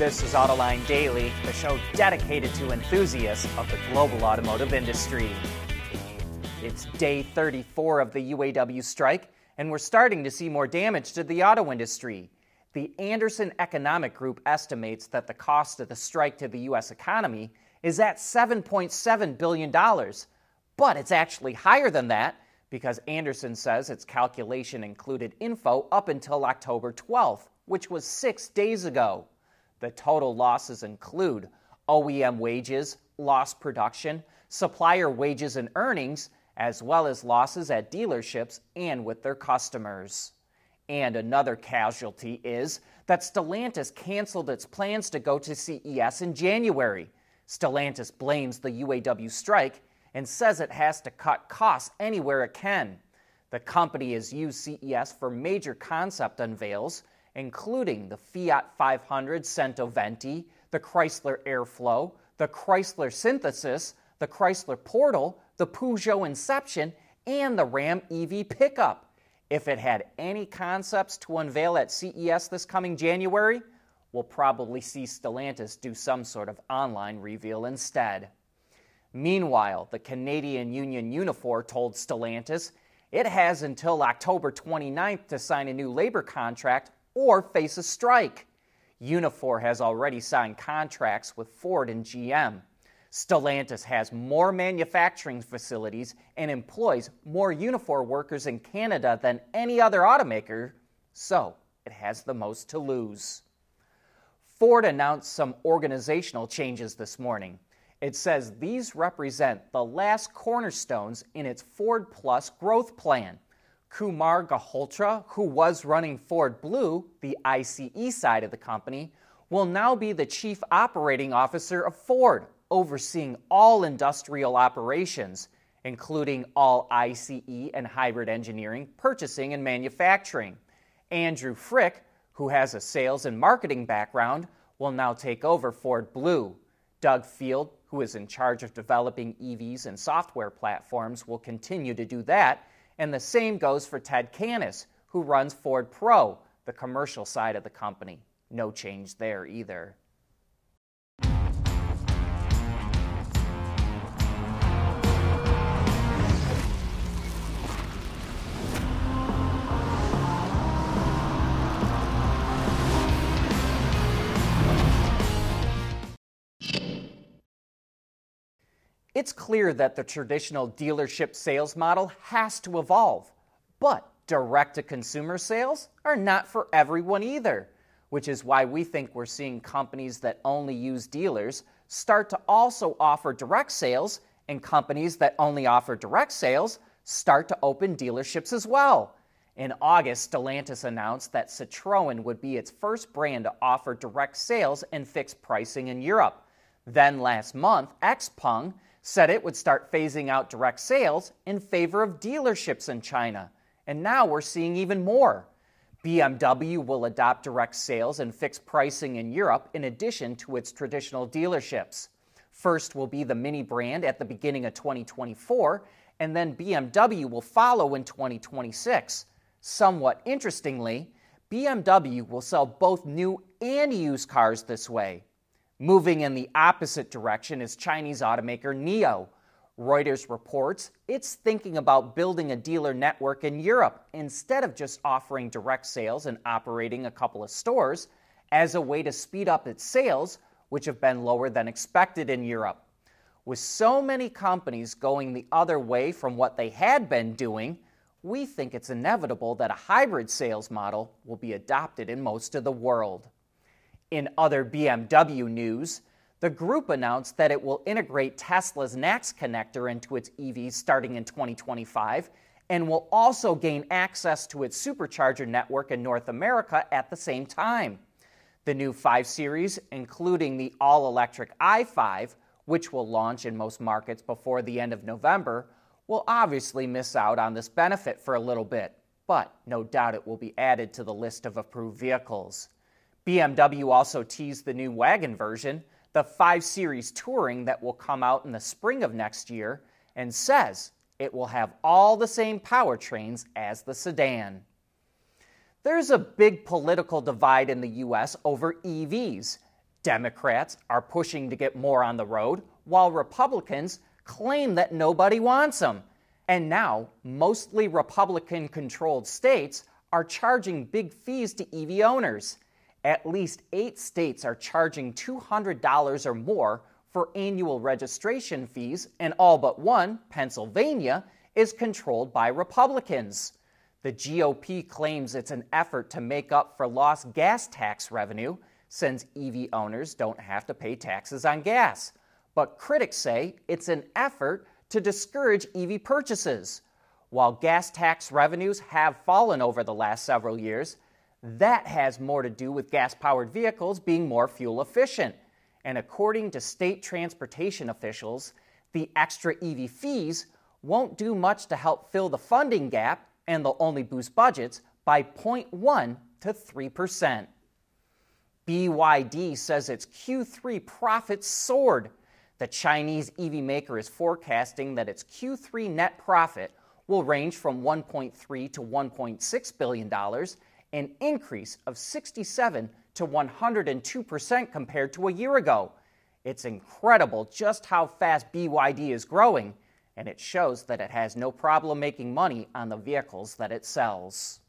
This is Autoline Daily, the show dedicated to enthusiasts of the global automotive industry. It's day 34 of the UAW strike, and we're starting to see more damage to the auto industry. The Anderson Economic Group estimates that the cost of the strike to the U.S. economy is at $7.7 billion. But it's actually higher than that because Anderson says its calculation included info up until October 12th, which was six days ago. The total losses include OEM wages, lost production, supplier wages and earnings, as well as losses at dealerships and with their customers. And another casualty is that Stellantis canceled its plans to go to CES in January. Stellantis blames the UAW strike and says it has to cut costs anywhere it can. The company has used CES for major concept unveils, including the Fiat 500 Centoventi, the Chrysler Airflow, the Chrysler Synthesis, the Chrysler Portal, the Peugeot Inception, and the Ram EV pickup. If it had any concepts to unveil at CES this coming January, we'll probably see Stellantis do some sort of online reveal instead. Meanwhile, the Canadian union Unifor told Stellantis it has until October 29th to sign a new labor contract or face a strike. Unifor has already signed contracts with Ford and GM. Stellantis has more manufacturing facilities and employs more Unifor workers in Canada than any other automaker, so it has the most to lose. Ford announced some organizational changes this morning. It says these represent the last cornerstones in its Ford Plus growth plan. Kumar Galhotra, who was running Ford Blue, the ICE side of the company, will now be the Chief Operating Officer of Ford, overseeing all industrial operations, including all ICE and hybrid engineering, purchasing, and manufacturing. Andrew Frick, who has a sales and marketing background, will now take over Ford Blue. Doug Field, who is in charge of developing EVs and software platforms, will continue to do that and the same goes for Ted Cannis, who runs Ford Pro, the commercial side of the company. No change there either. It's clear that the traditional dealership sales model has to evolve, but direct to consumer sales are not for everyone either, which is why we think we're seeing companies that only use dealers start to also offer direct sales, and companies that only offer direct sales start to open dealerships as well. In August, Stellantis announced that Citroën would be its first brand to offer direct sales and fixed pricing in Europe. Then last month, Xpeng said it would start phasing out direct sales in favor of dealerships in China. And now we're seeing even more. BMW will adopt direct sales and fixed pricing in Europe in addition to its traditional dealerships. First will be the Mini brand at the beginning of 2024, and then BMW will follow in 2026. Somewhat interestingly, BMW will sell both new and used cars this way. Moving in the opposite direction is Chinese automaker NIO. Reuters reports it's thinking about building a dealer network in Europe instead of just offering direct sales and operating a couple of stores as a way to speed up its sales, which have been lower than expected in Europe. With so many companies going the other way from what they had been doing, we think it's inevitable that a hybrid sales model will be adopted in most of the world. In other BMW news, the group announced that it will integrate Tesla's NACS connector into its EVs starting in 2025 and will also gain access to its supercharger network in North America at the same time. The new 5 Series, including the all electric i5, which will launch in most markets before the end of November, will obviously miss out on this benefit for a little bit, but no doubt it will be added to the list of approved vehicles. BMW also teased the new wagon version, the 5 Series Touring, that will come out in the spring of next year, and says it will have all the same powertrains as the sedan. There's a big political divide in the U.S. over EVs. Democrats are pushing to get more on the road, while Republicans claim that nobody wants them. And now, mostly Republican controlled states are charging big fees to EV owners. At least eight states are charging $200 or more for annual registration fees, and all but one, Pennsylvania, is controlled by Republicans. The GOP claims it's an effort to make up for lost gas tax revenue since EV owners don't have to pay taxes on gas. But critics say it's an effort to discourage EV purchases. While gas tax revenues have fallen over the last several years, that has more to do with gas powered vehicles being more fuel efficient. And according to state transportation officials, the extra EV fees won't do much to help fill the funding gap and they'll only boost budgets by 0.1 to 3%. BYD says its Q3 profits soared. The Chinese EV maker is forecasting that its Q3 net profit will range from 1.3 to 1.6 billion dollars, an increase of 67 to 102% compared to a year ago. It's incredible just how fast BYD is growing, and it shows that it has no problem making money on the vehicles that it sells.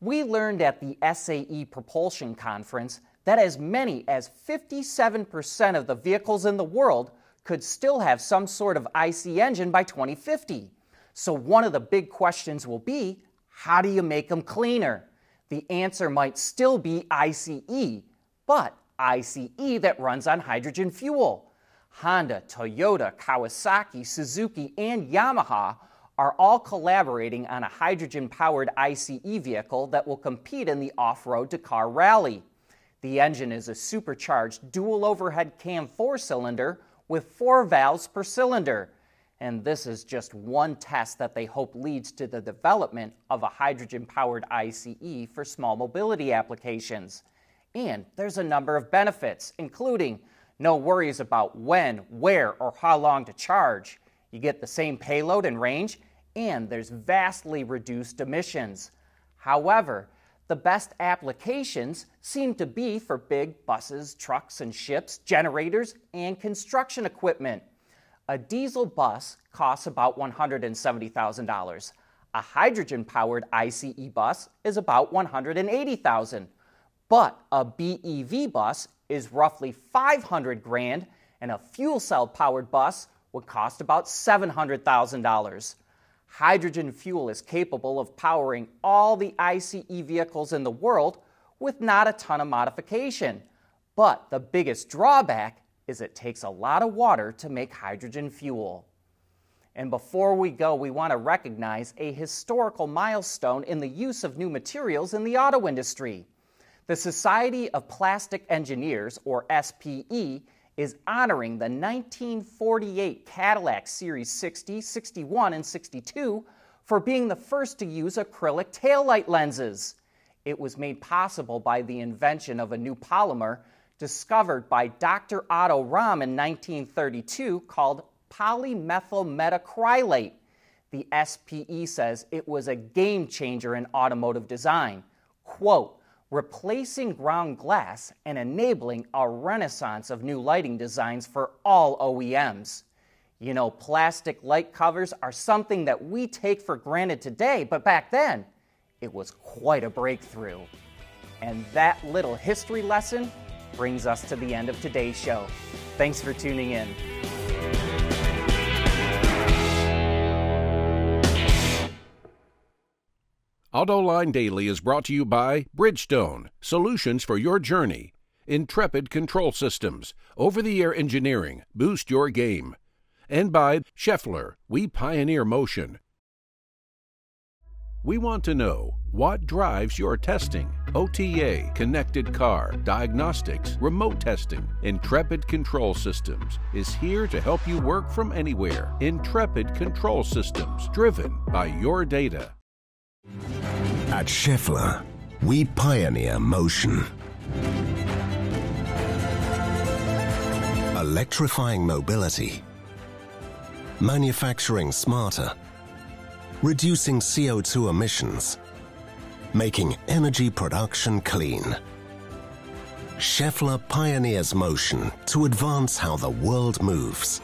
We learned at the SAE Propulsion Conference that as many as 57% of the vehicles in the world could still have some sort of IC engine by 2050. So, one of the big questions will be how do you make them cleaner? The answer might still be ICE, but ICE that runs on hydrogen fuel. Honda, Toyota, Kawasaki, Suzuki, and Yamaha are all collaborating on a hydrogen powered ICE vehicle that will compete in the off road Dakar Rally. The engine is a supercharged dual overhead cam four cylinder with four valves per cylinder. And this is just one test that they hope leads to the development of a hydrogen powered ICE for small mobility applications. And there's a number of benefits, including no worries about when, where, or how long to charge. You get the same payload and range, and there's vastly reduced emissions. However, the best applications seem to be for big buses, trucks, and ships, generators, and construction equipment. A diesel bus costs about $170,000. A hydrogen powered ICE bus is about $180,000. But a BEV bus is roughly 500 grand and a fuel cell powered bus would cost about $700,000. Hydrogen fuel is capable of powering all the ICE vehicles in the world with not a ton of modification. But the biggest drawback is it takes a lot of water to make hydrogen fuel. And before we go, we want to recognize a historical milestone in the use of new materials in the auto industry. The Society of Plastic Engineers, or SPE, is honoring the 1948 Cadillac Series 60, 61, and 62 for being the first to use acrylic taillight lenses. It was made possible by the invention of a new polymer discovered by Dr. Otto Röhm in 1932 called polymethyl methacrylate. The SPE says it was a game changer in automotive design. Quote, replacing ground glass and enabling a renaissance of new lighting designs for all OEMs. You know, plastic light covers are something that we take for granted today, but back then, it was quite a breakthrough. And that little history lesson brings us to the end of today's show. Thanks for tuning in. AutoLine Daily is brought to you by Bridgestone, solutions for your journey. Intrepid Control Systems, over the air engineering, boost your game. And by Schaeffler, we pioneer motion. We want to know what drives your testing. OTA, connected car, diagnostics, remote testing. Intrepid Control Systems is here to help you work from anywhere. Intrepid Control Systems, driven by your data. At Schaeffler, we pioneer motion. Electrifying mobility. Manufacturing smarter. Reducing CO2 emissions. Making energy production clean. Schaeffler pioneers motion to advance how the world moves.